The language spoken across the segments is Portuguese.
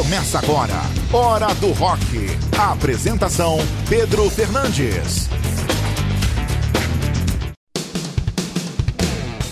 Começa agora, Hora do Rock. A apresentação: Pedro Fernandes.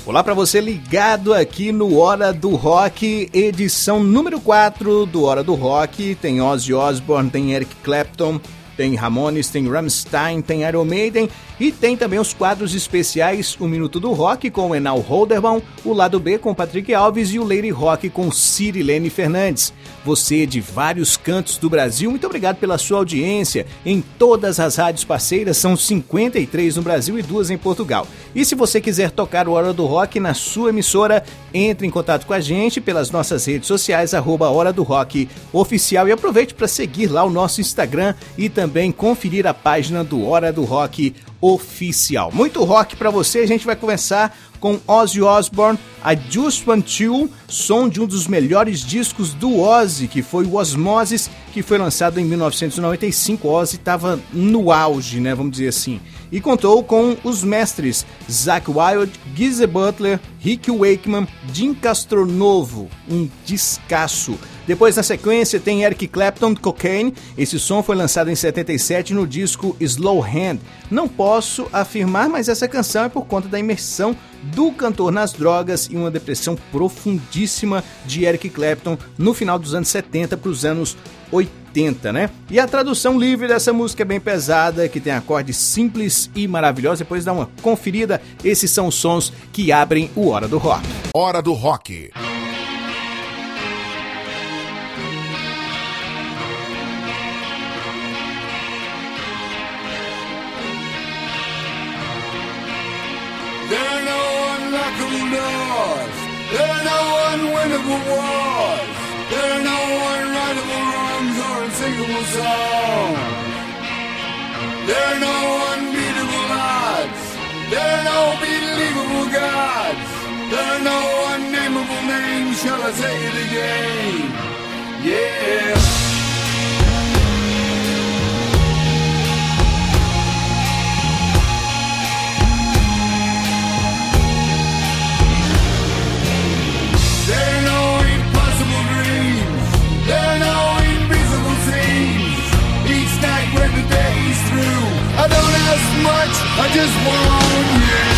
Olá para você ligado aqui no Hora do Rock, edição número 4 do Hora do Rock. Tem Ozzy Osbourne, tem Eric Clapton, tem Ramones, tem Rammstein, tem Iron Maiden e tem também os quadros especiais O Minuto do Rock com Enal Holderbaum, o Lado B com Patrick Alves e o Lady Rock com Cirilene Fernandes. Você de vários cantos do Brasil, muito obrigado pela sua audiência em todas as rádios parceiras, são 53 no Brasil e duas em Portugal. E se você quiser tocar o Hora do Rock na sua emissora, entre em contato com a gente pelas nossas redes sociais, arroba Hora do Rock Oficial e aproveite para seguir lá o nosso Instagram e também conferir a página do Hora do Rock oficial. Muito rock para você, a gente vai começar com Ozzy Osbourne, I Just Want You, som de um dos melhores discos do Ozzy, que foi o Osmosis, que foi lançado em 1995. Ozzy estava no auge, né, vamos dizer assim. E contou com os mestres Zack Wild, Geezer Butler, Rick Wakeman, Jim Castronovo, um descasso. Depois, na sequência, tem Eric Clapton, Cocaine. Esse som foi lançado em 77 no disco Slow Hand. Não posso afirmar, mas essa canção é por conta da imersão do cantor nas drogas e uma depressão profundíssima de Eric Clapton no final dos anos 70 para os anos 80, né? E a tradução livre dessa música é bem pesada, que tem acordes simples e maravilhosos. Depois dá uma conferida. Esses são os sons que abrem o Hora do Rock. Hora do Rock. When the day is through, I don't ask much. I just want you.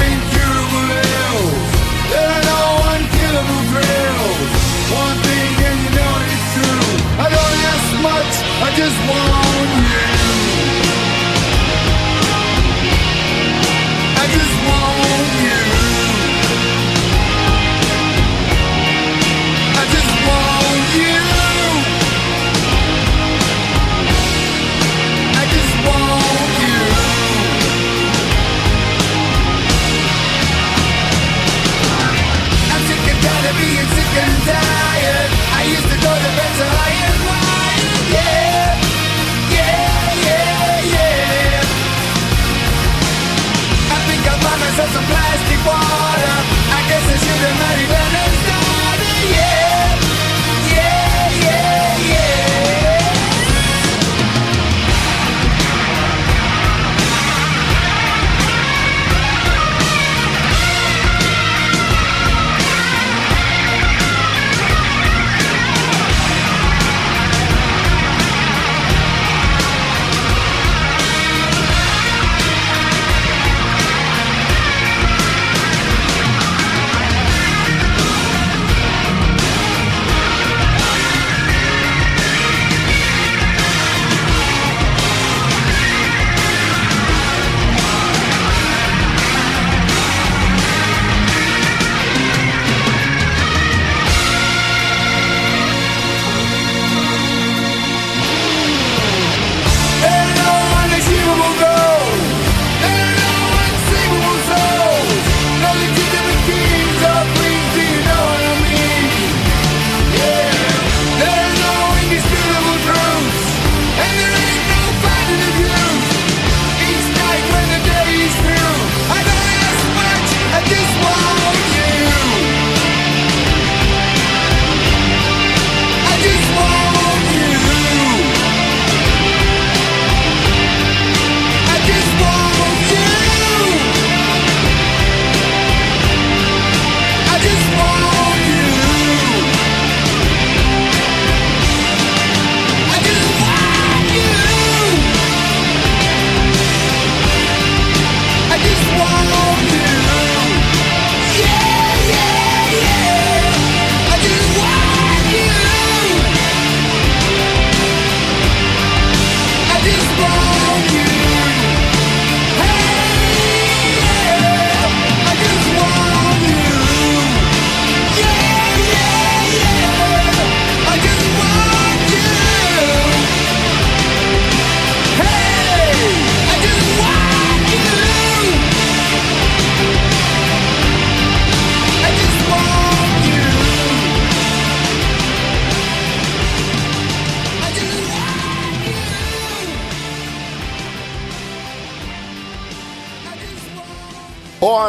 Just want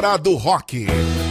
Hora do Rock.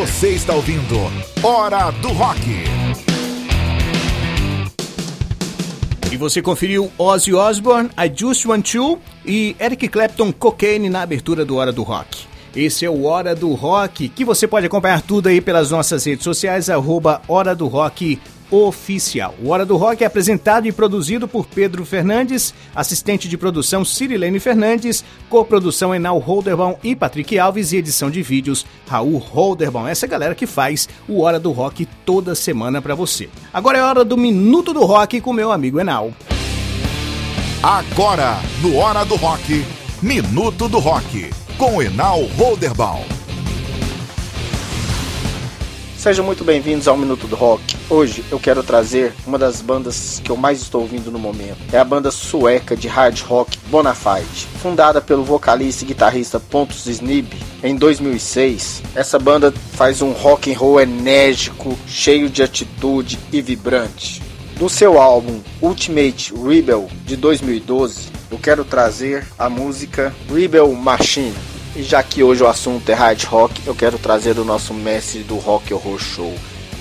Você está ouvindo Hora do Rock. E você conferiu Ozzy Osbourne, I Just Want You e Eric Clapton Cocaine na abertura do Hora do Rock. Esse é o Hora do Rock, que você pode acompanhar tudo aí pelas nossas redes sociais, arroba Hora do Rock Oficial. O Hora do Rock é apresentado e produzido por Pedro Fernandes, assistente de produção Cirilene Fernandes, coprodução Enal Holderbaum e Patrick Alves e edição de vídeos Raul Holderbaum. Essa galera que faz o Hora do Rock toda semana para você. Agora é hora do Minuto do Rock com meu amigo Enal. Agora, no Hora do Rock, Minuto do Rock, com Enal Holderbaum. Sejam muito bem-vindos ao Minuto do Rock. Hoje eu quero trazer uma das bandas que eu mais estou ouvindo no momento. É a banda sueca de hard rock Bonafide. Fundada pelo vocalista e guitarrista Pontus Snib em 2006, essa banda faz um rock and roll enérgico, cheio de atitude e vibrante. Do seu álbum Ultimate Rebel de 2012, eu quero trazer a música Rebel Machine. E já que hoje o assunto é hard rock, eu quero trazer o nosso mestre do rock horror show,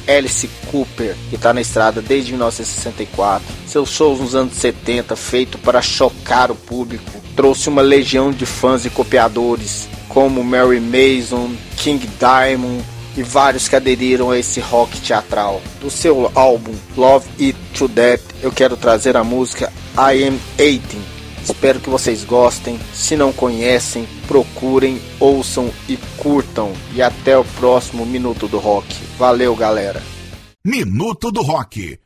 Alice Cooper, que está na estrada desde 1964. Seus shows nos anos 70, feito para chocar o público, trouxe uma legião de fãs e copiadores, como Mary Mason, King Diamond e vários que aderiram a esse rock teatral. Do seu álbum Love It to Death, eu quero trazer a música I Am 18. Espero que vocês gostem. Se não conhecem, procurem, ouçam e curtam. E até o próximo Minuto do Rock. Valeu, galera. Minuto do Rock.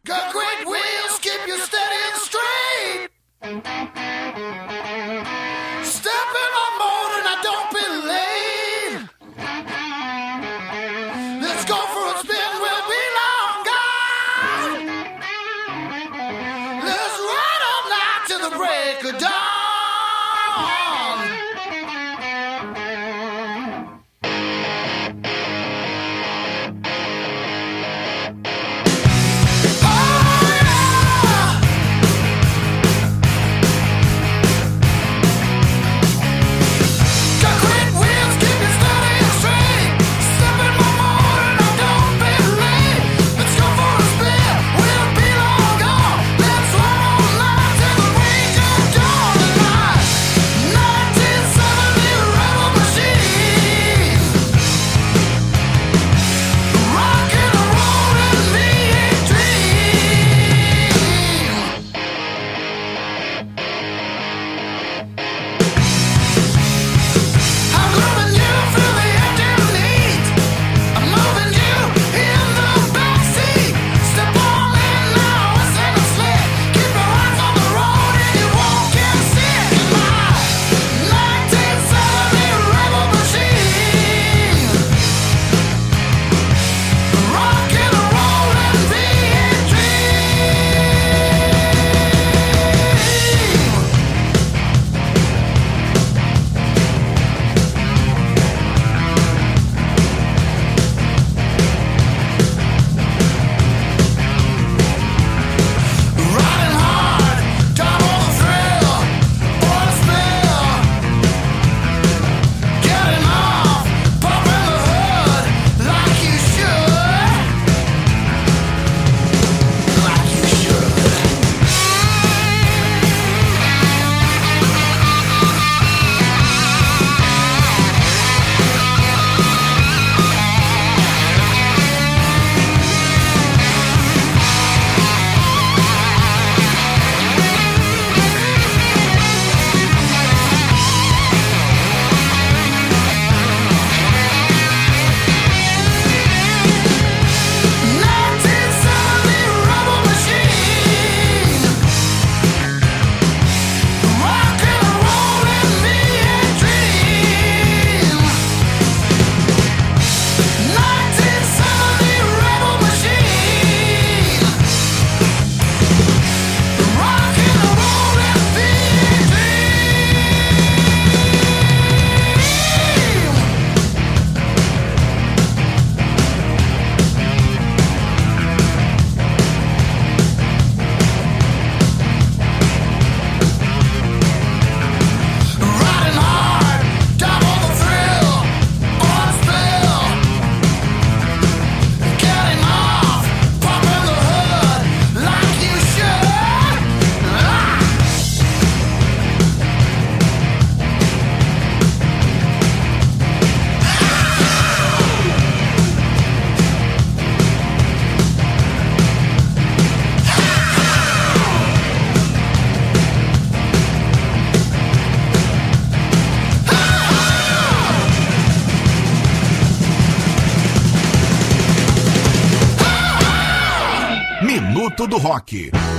Do Rock.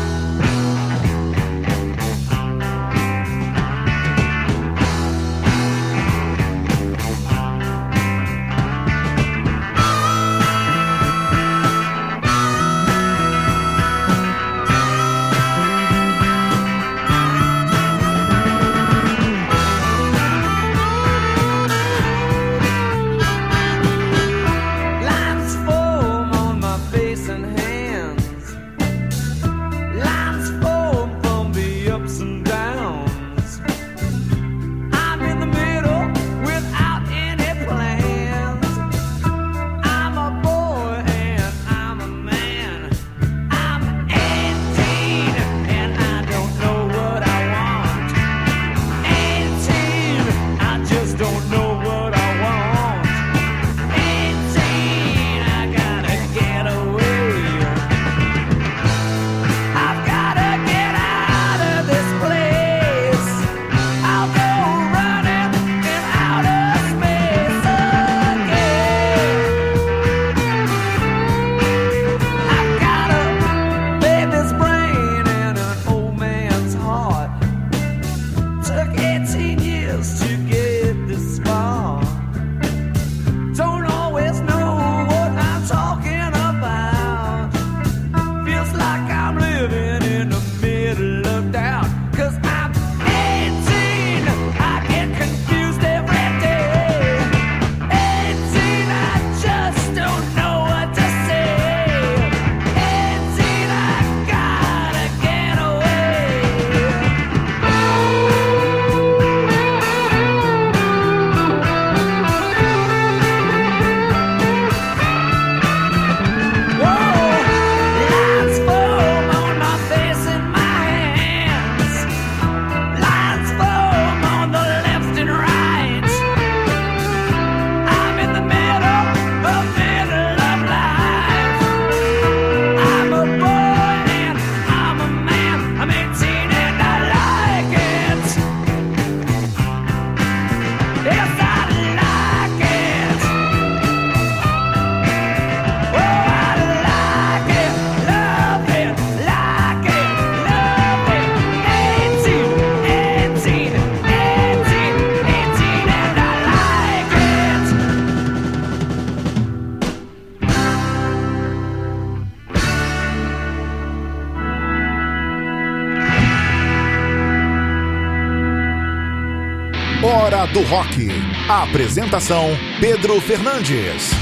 Do Rock. Apresentação: Pedro Fernandes.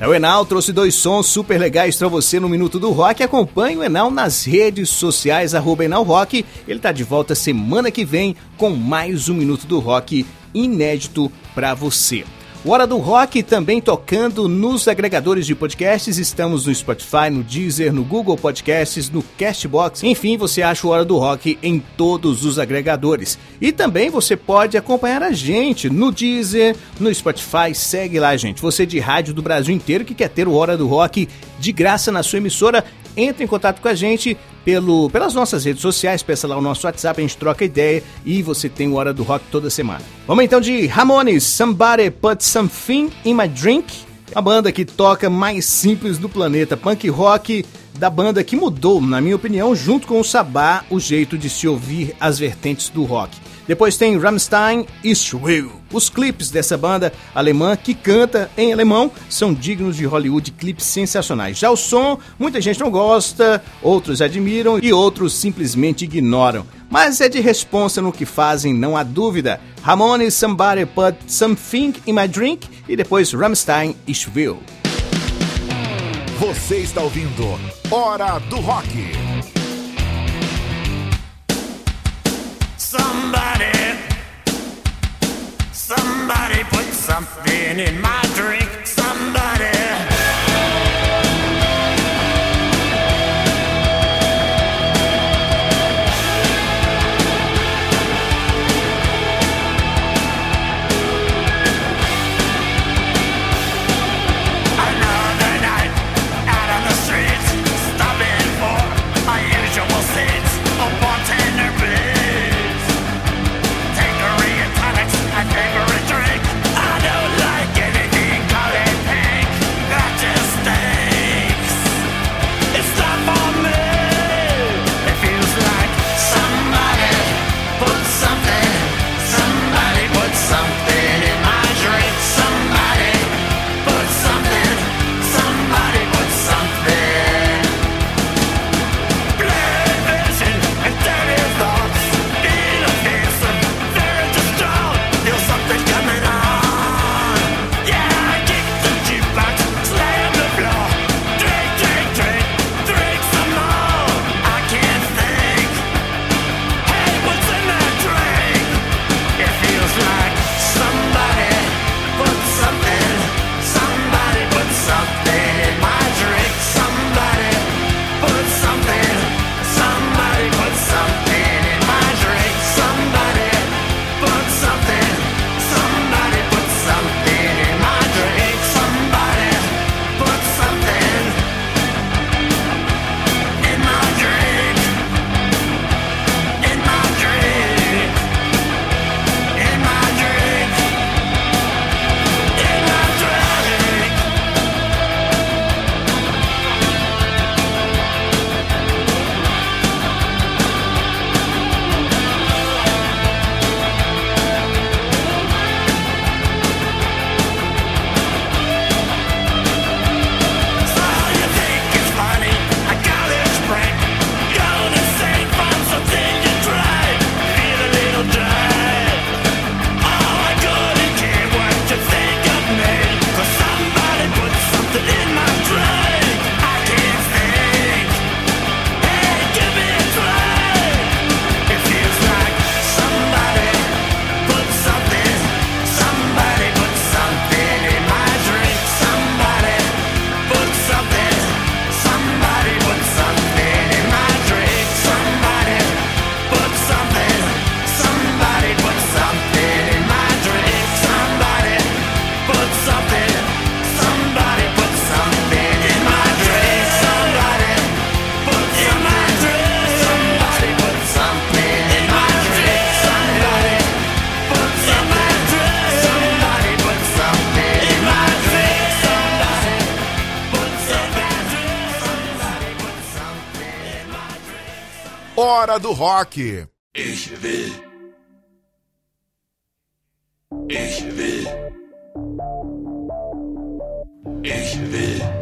É, o Enal trouxe dois sons super legais para você no Minuto do Rock. Acompanhe o Enal nas redes sociais, arroba Enal Rock. Ele tá de volta semana que vem com mais um Minuto do Rock inédito para você. Hora do Rock também tocando nos agregadores de podcasts. Estamos no Spotify, no Deezer, no Google Podcasts, no Castbox. Enfim, você acha o Hora do Rock em todos os agregadores. E também você pode acompanhar a gente no Deezer, no Spotify. Segue lá, gente. Você de rádio do Brasil inteiro que quer ter o Hora do Rock de graça na sua emissora, entre em contato com a gente pelo, pelas nossas redes sociais, peça lá o nosso WhatsApp, a gente troca ideia e você tem o Hora do Rock toda semana. Vamos então de Ramones, Somebody Put Something in My Drink, a banda que toca mais simples do planeta, punk rock da banda que mudou, na minha opinião, junto com o Sabá, o jeito de se ouvir as vertentes do rock. Depois tem Rammstein e Shrill. Os clipes dessa banda alemã que canta em alemão são dignos de Hollywood, clipes sensacionais. Já o som, muita gente não gosta, outros admiram e outros simplesmente ignoram. Mas é de responsa no que fazem, não há dúvida. Ramones, Somebody Put Something in My Drink e depois Rammstein e Shrill. Você está ouvindo Hora do Rock. Somebody, somebody put something in my drink. Hora do Rock. Ich will. Ich will. Ich will.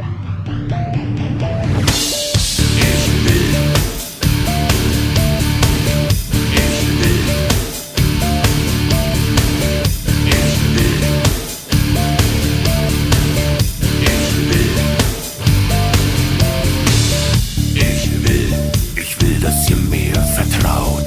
Dass ihr mir vertraut.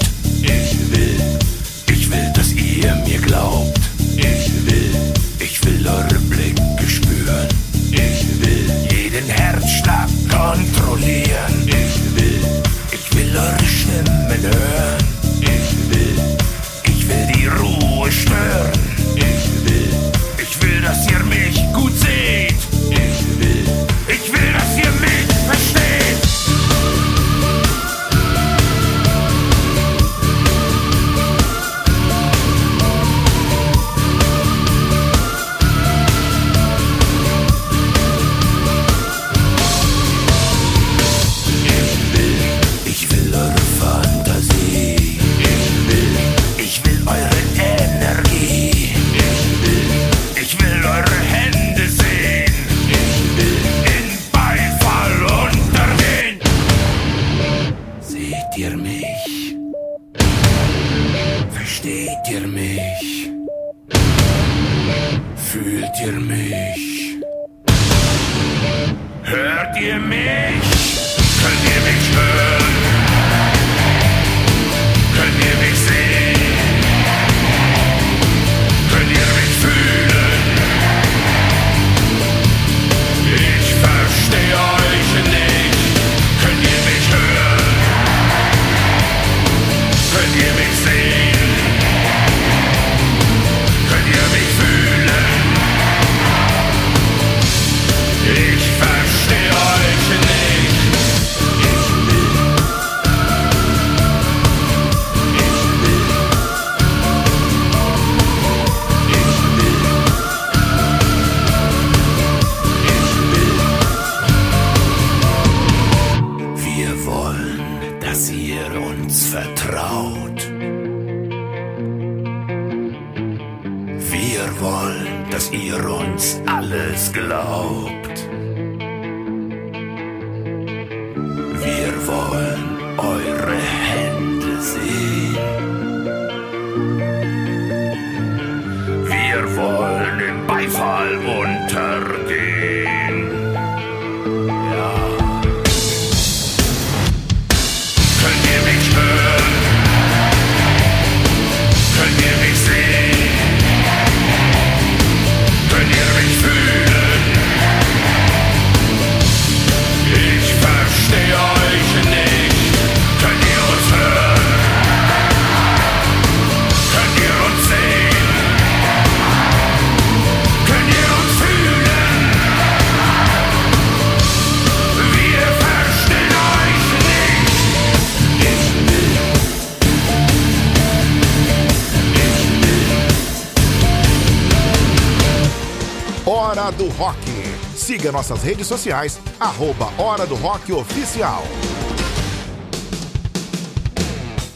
Siga nossas redes sociais, arroba Hora do Rock Oficial.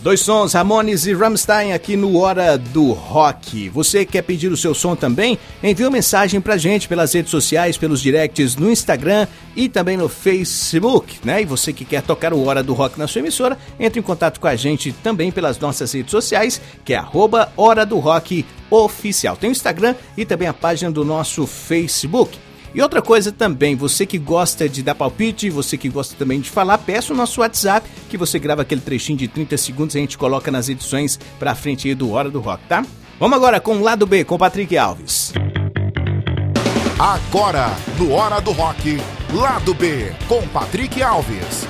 Dois sons, Ramones e Rammstein aqui no Hora do Rock. Você quer pedir o seu som também? Envie uma mensagem pra gente pelas redes sociais, pelos directs no Instagram e também no Facebook, né? E você que quer tocar o Hora do Rock na sua emissora, entre em contato com a gente também pelas nossas redes sociais, que é arroba Hora do Rock Oficial. Tem o Instagram e também a página do nosso Facebook. E outra coisa também, você que gosta de dar palpite, você que gosta também de falar, peça o nosso WhatsApp, que você grava aquele trechinho de 30 segundos e a gente coloca nas edições pra frente aí do Hora do Rock, tá? Vamos agora com o lado B, com Patrick Alves. Agora, no Hora do Rock, Lado B, com Patrick Alves.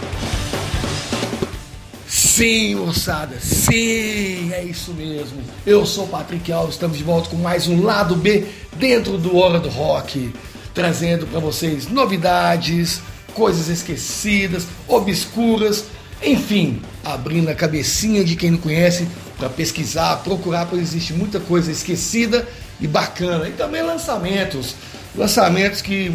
Sim, moçada, sim, é isso mesmo. Eu sou o Patrick Alves, estamos de volta com mais um lado B dentro do Hora do Rock, trazendo para vocês novidades, coisas esquecidas, obscuras, enfim, abrindo a cabecinha de quem não conhece para pesquisar, procurar, pois existe muita coisa esquecida e bacana. E também lançamentos, lançamentos que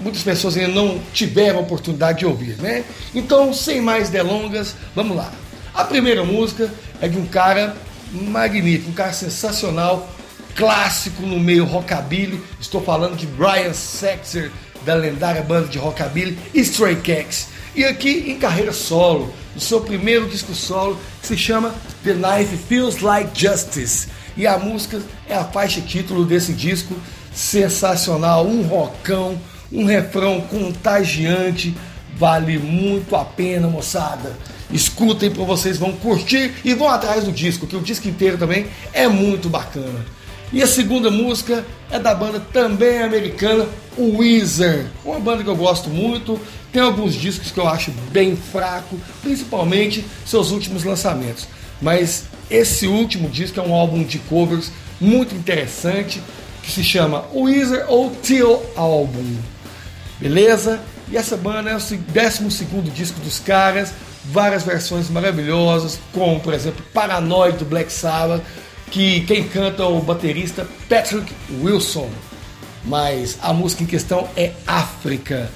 muitas pessoas ainda não tiveram a oportunidade de ouvir, né? Então, sem mais delongas, vamos lá. A primeira música é de um cara magnífico, um cara sensacional, clássico no meio rockabilly. Estou falando de Brian Setzer, da lendária banda de rockabilly Stray Cats. E aqui em carreira solo, o seu primeiro disco solo, que se chama The Life Feels Like Justice. E a música é a faixa título desse disco, sensacional, um rockão, um refrão contagiante, vale muito a pena, moçada. Escutem para vocês vão curtir e vão atrás do disco, que o disco inteiro também é muito bacana. E a segunda música é da banda também americana, Weezer, uma banda que eu gosto muito. Tem alguns discos que eu acho bem fraco, principalmente seus últimos lançamentos. Mas esse último disco é um álbum de covers muito interessante que se chama Weezer ou Teal Album. Beleza? E essa banda é o 12 disco dos caras, várias versões maravilhosas, como por exemplo Paranoid do Black Sabbath, que quem canta é o baterista Patrick Wilson. Mas a música em questão é África,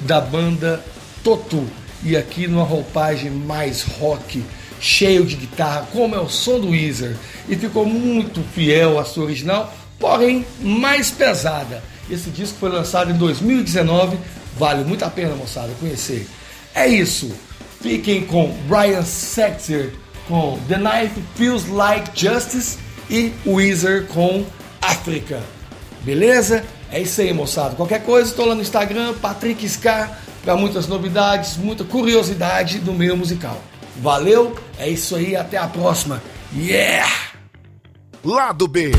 da banda Totu. E aqui numa roupagem mais rock, cheio de guitarra, como é o som do Weezer. E ficou muito fiel à sua original, porém mais pesada. Esse disco foi lançado em 2019, vale muito a pena, moçada, conhecer. É isso. Fiquem com Brian Setzer com The Knife Feels Like Justice e Weezer com África. Beleza? É isso aí, moçada. Qualquer coisa, estou lá no Instagram, Patrick Scar, para muitas novidades, muita curiosidade do meio musical. Valeu, é isso aí, até a próxima. Yeah! Lado B.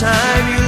time you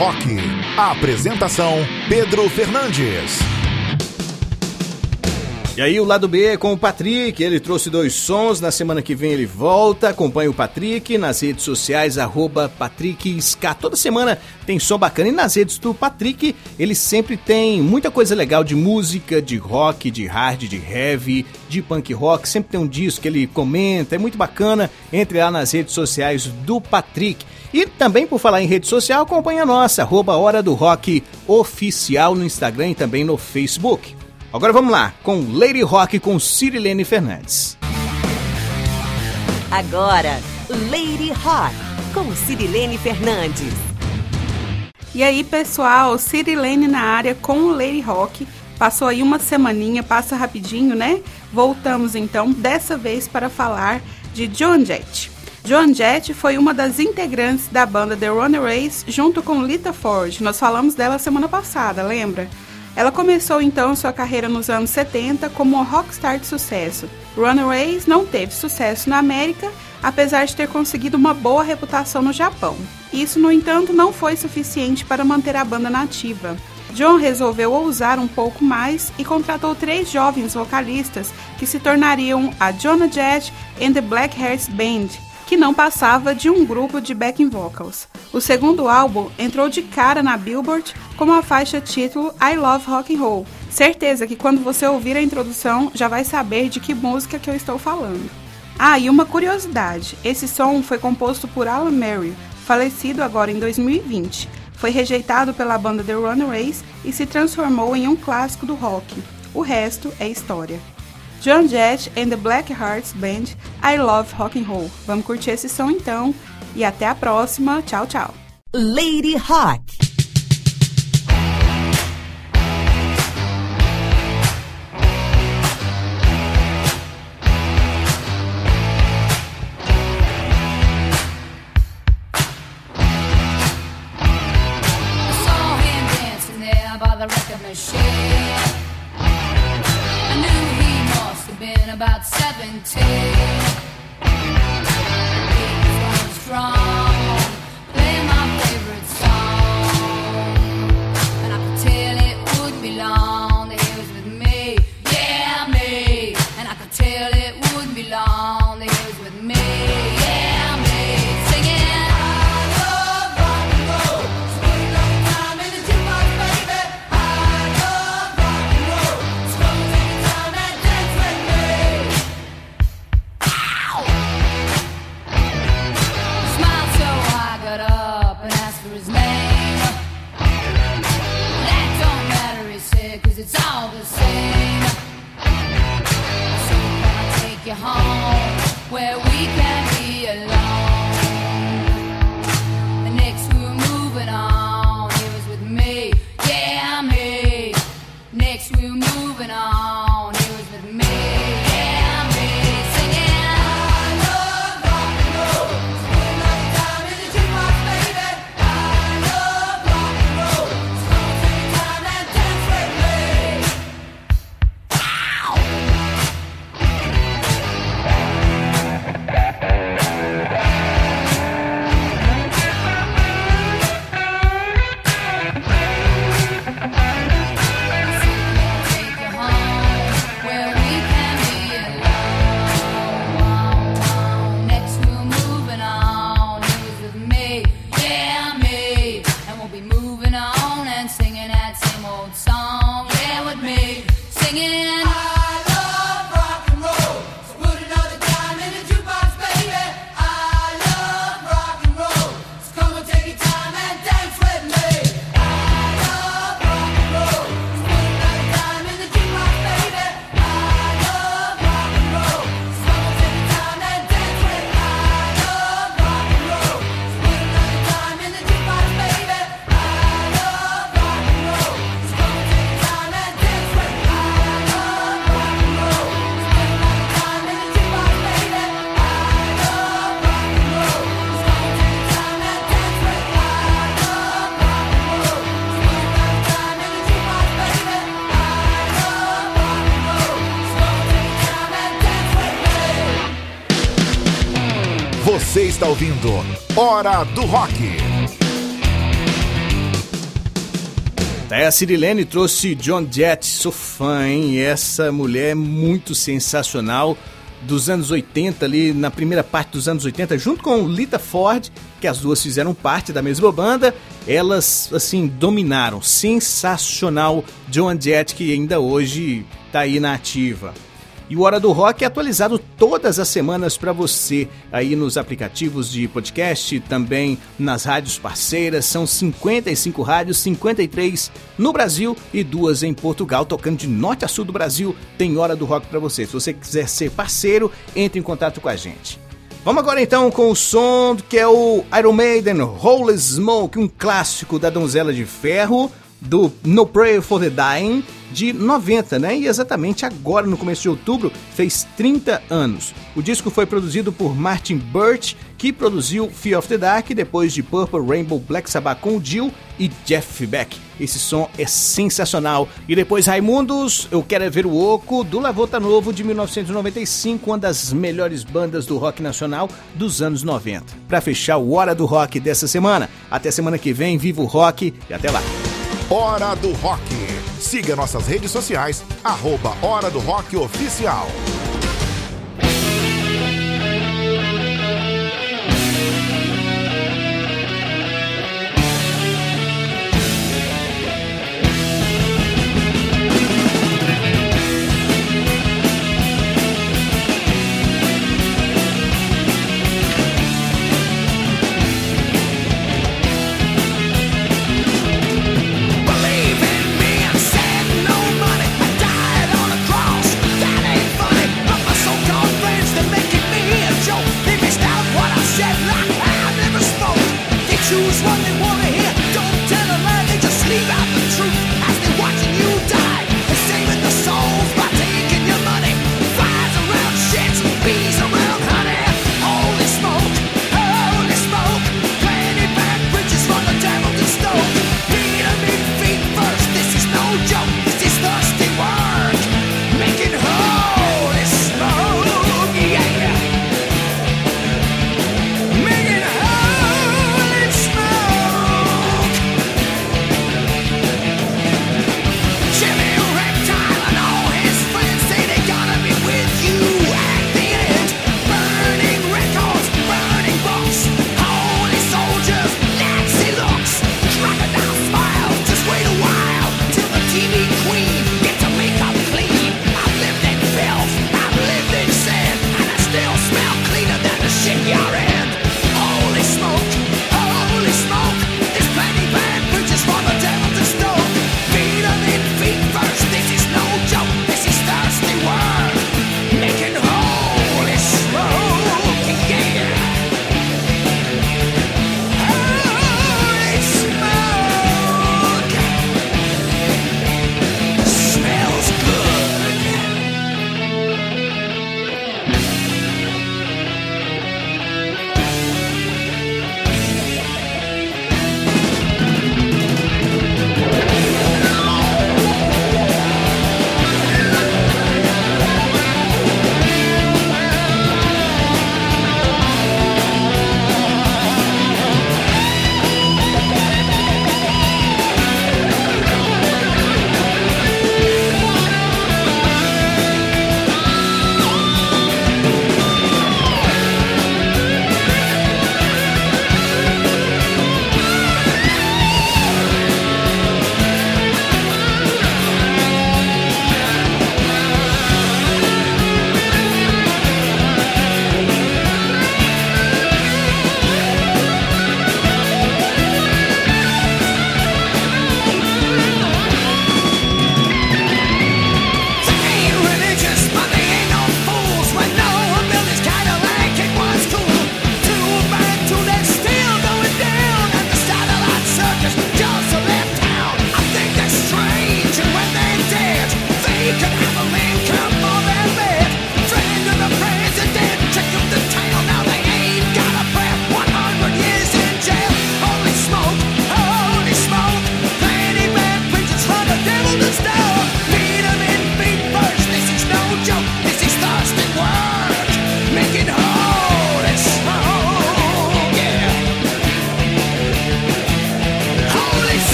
Rock. A apresentação: Pedro Fernandes. E aí, o lado B com o Patrick. Ele trouxe dois sons. Na semana que vem ele volta. Acompanhe o Patrick nas redes sociais, arroba Toda semana tem som bacana. E nas redes do Patrick, ele sempre tem muita coisa legal de música, de rock, de hard, de heavy, de punk rock. Sempre tem um disco que ele comenta. É muito bacana. Entre lá nas redes sociais do Patrick. E também, por falar em rede social, acompanha a nossa, arroba Hora do Rock Oficial no Instagram e também no Facebook. Agora vamos lá, com Lady Rock com Cirilene Fernandes. Agora, Lady Rock com Cirilene Fernandes. E aí, pessoal, Cirilene na área com Lady Rock. Passou aí uma semaninha, passa rapidinho, né? Voltamos então, dessa vez para falar de John Jett. Joan Jett foi uma das integrantes da banda The Runaways junto com Lita Ford. Nós falamos dela semana passada, lembra? Ela começou então sua carreira nos anos 70 como uma rockstar de sucesso. Runaways não teve sucesso na América, apesar de ter conseguido uma boa reputação no Japão. Isso, no entanto, não foi suficiente para manter a banda nativa. John resolveu ousar um pouco mais e contratou três jovens vocalistas que se tornariam a Jonah Jett and the Black Hearts Band, que não passava de um grupo de backing vocals. O segundo álbum entrou de cara na Billboard com a faixa título I Love Rock and Roll. Certeza que quando você ouvir a introdução já vai saber de que música que eu estou falando. Ah, e uma curiosidade: esse som foi composto por Alan Merrill, falecido agora em 2020. Foi rejeitado pela banda The Runaways e se transformou em um clássico do rock. O resto é história. John Jett and the Black Hearts Band, I Love Rock and Roll. Vamos curtir esse som então e até a próxima. Tchau, tchau. Lady Rock. You home where we can está ouvindo Hora do Rock. Até a Cirilene trouxe John Jett, sou fã, hein? Essa mulher é muito sensacional dos anos 80 ali, na primeira parte dos anos 80, junto com Lita Ford, que as duas fizeram parte da mesma banda, elas assim dominaram, sensacional John Jett que ainda hoje tá aí na ativa. E o Hora do Rock é atualizado todas as semanas para você aí nos aplicativos de podcast, também nas rádios parceiras. São 55 rádios, 53 no Brasil e duas em Portugal, tocando de norte a sul do Brasil. Tem Hora do Rock para você. Se você quiser ser parceiro, entre em contato com a gente. Vamos agora então com o som que é o Iron Maiden Holy Smoke, um clássico da Donzela de Ferro, do No Prayer for the Dying de 90, né? E exatamente agora, no começo de outubro, fez 30 anos. O disco foi produzido por Martin Birch, que produziu Fear of the Dark, depois de Purple Rainbow, Black Sabbath com o Jill e Jeff Beck. Esse som é sensacional. E depois Raimundos, Eu Quero é Ver o Oco, do Lavota Novo de 1995, uma das melhores bandas do rock nacional dos anos 90. Para fechar o Hora do Rock dessa semana, até semana que vem, viva o rock e até lá! Hora do Rock. Siga nossas redes sociais, arroba Hora do Rock Oficial.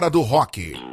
Hora do Rock.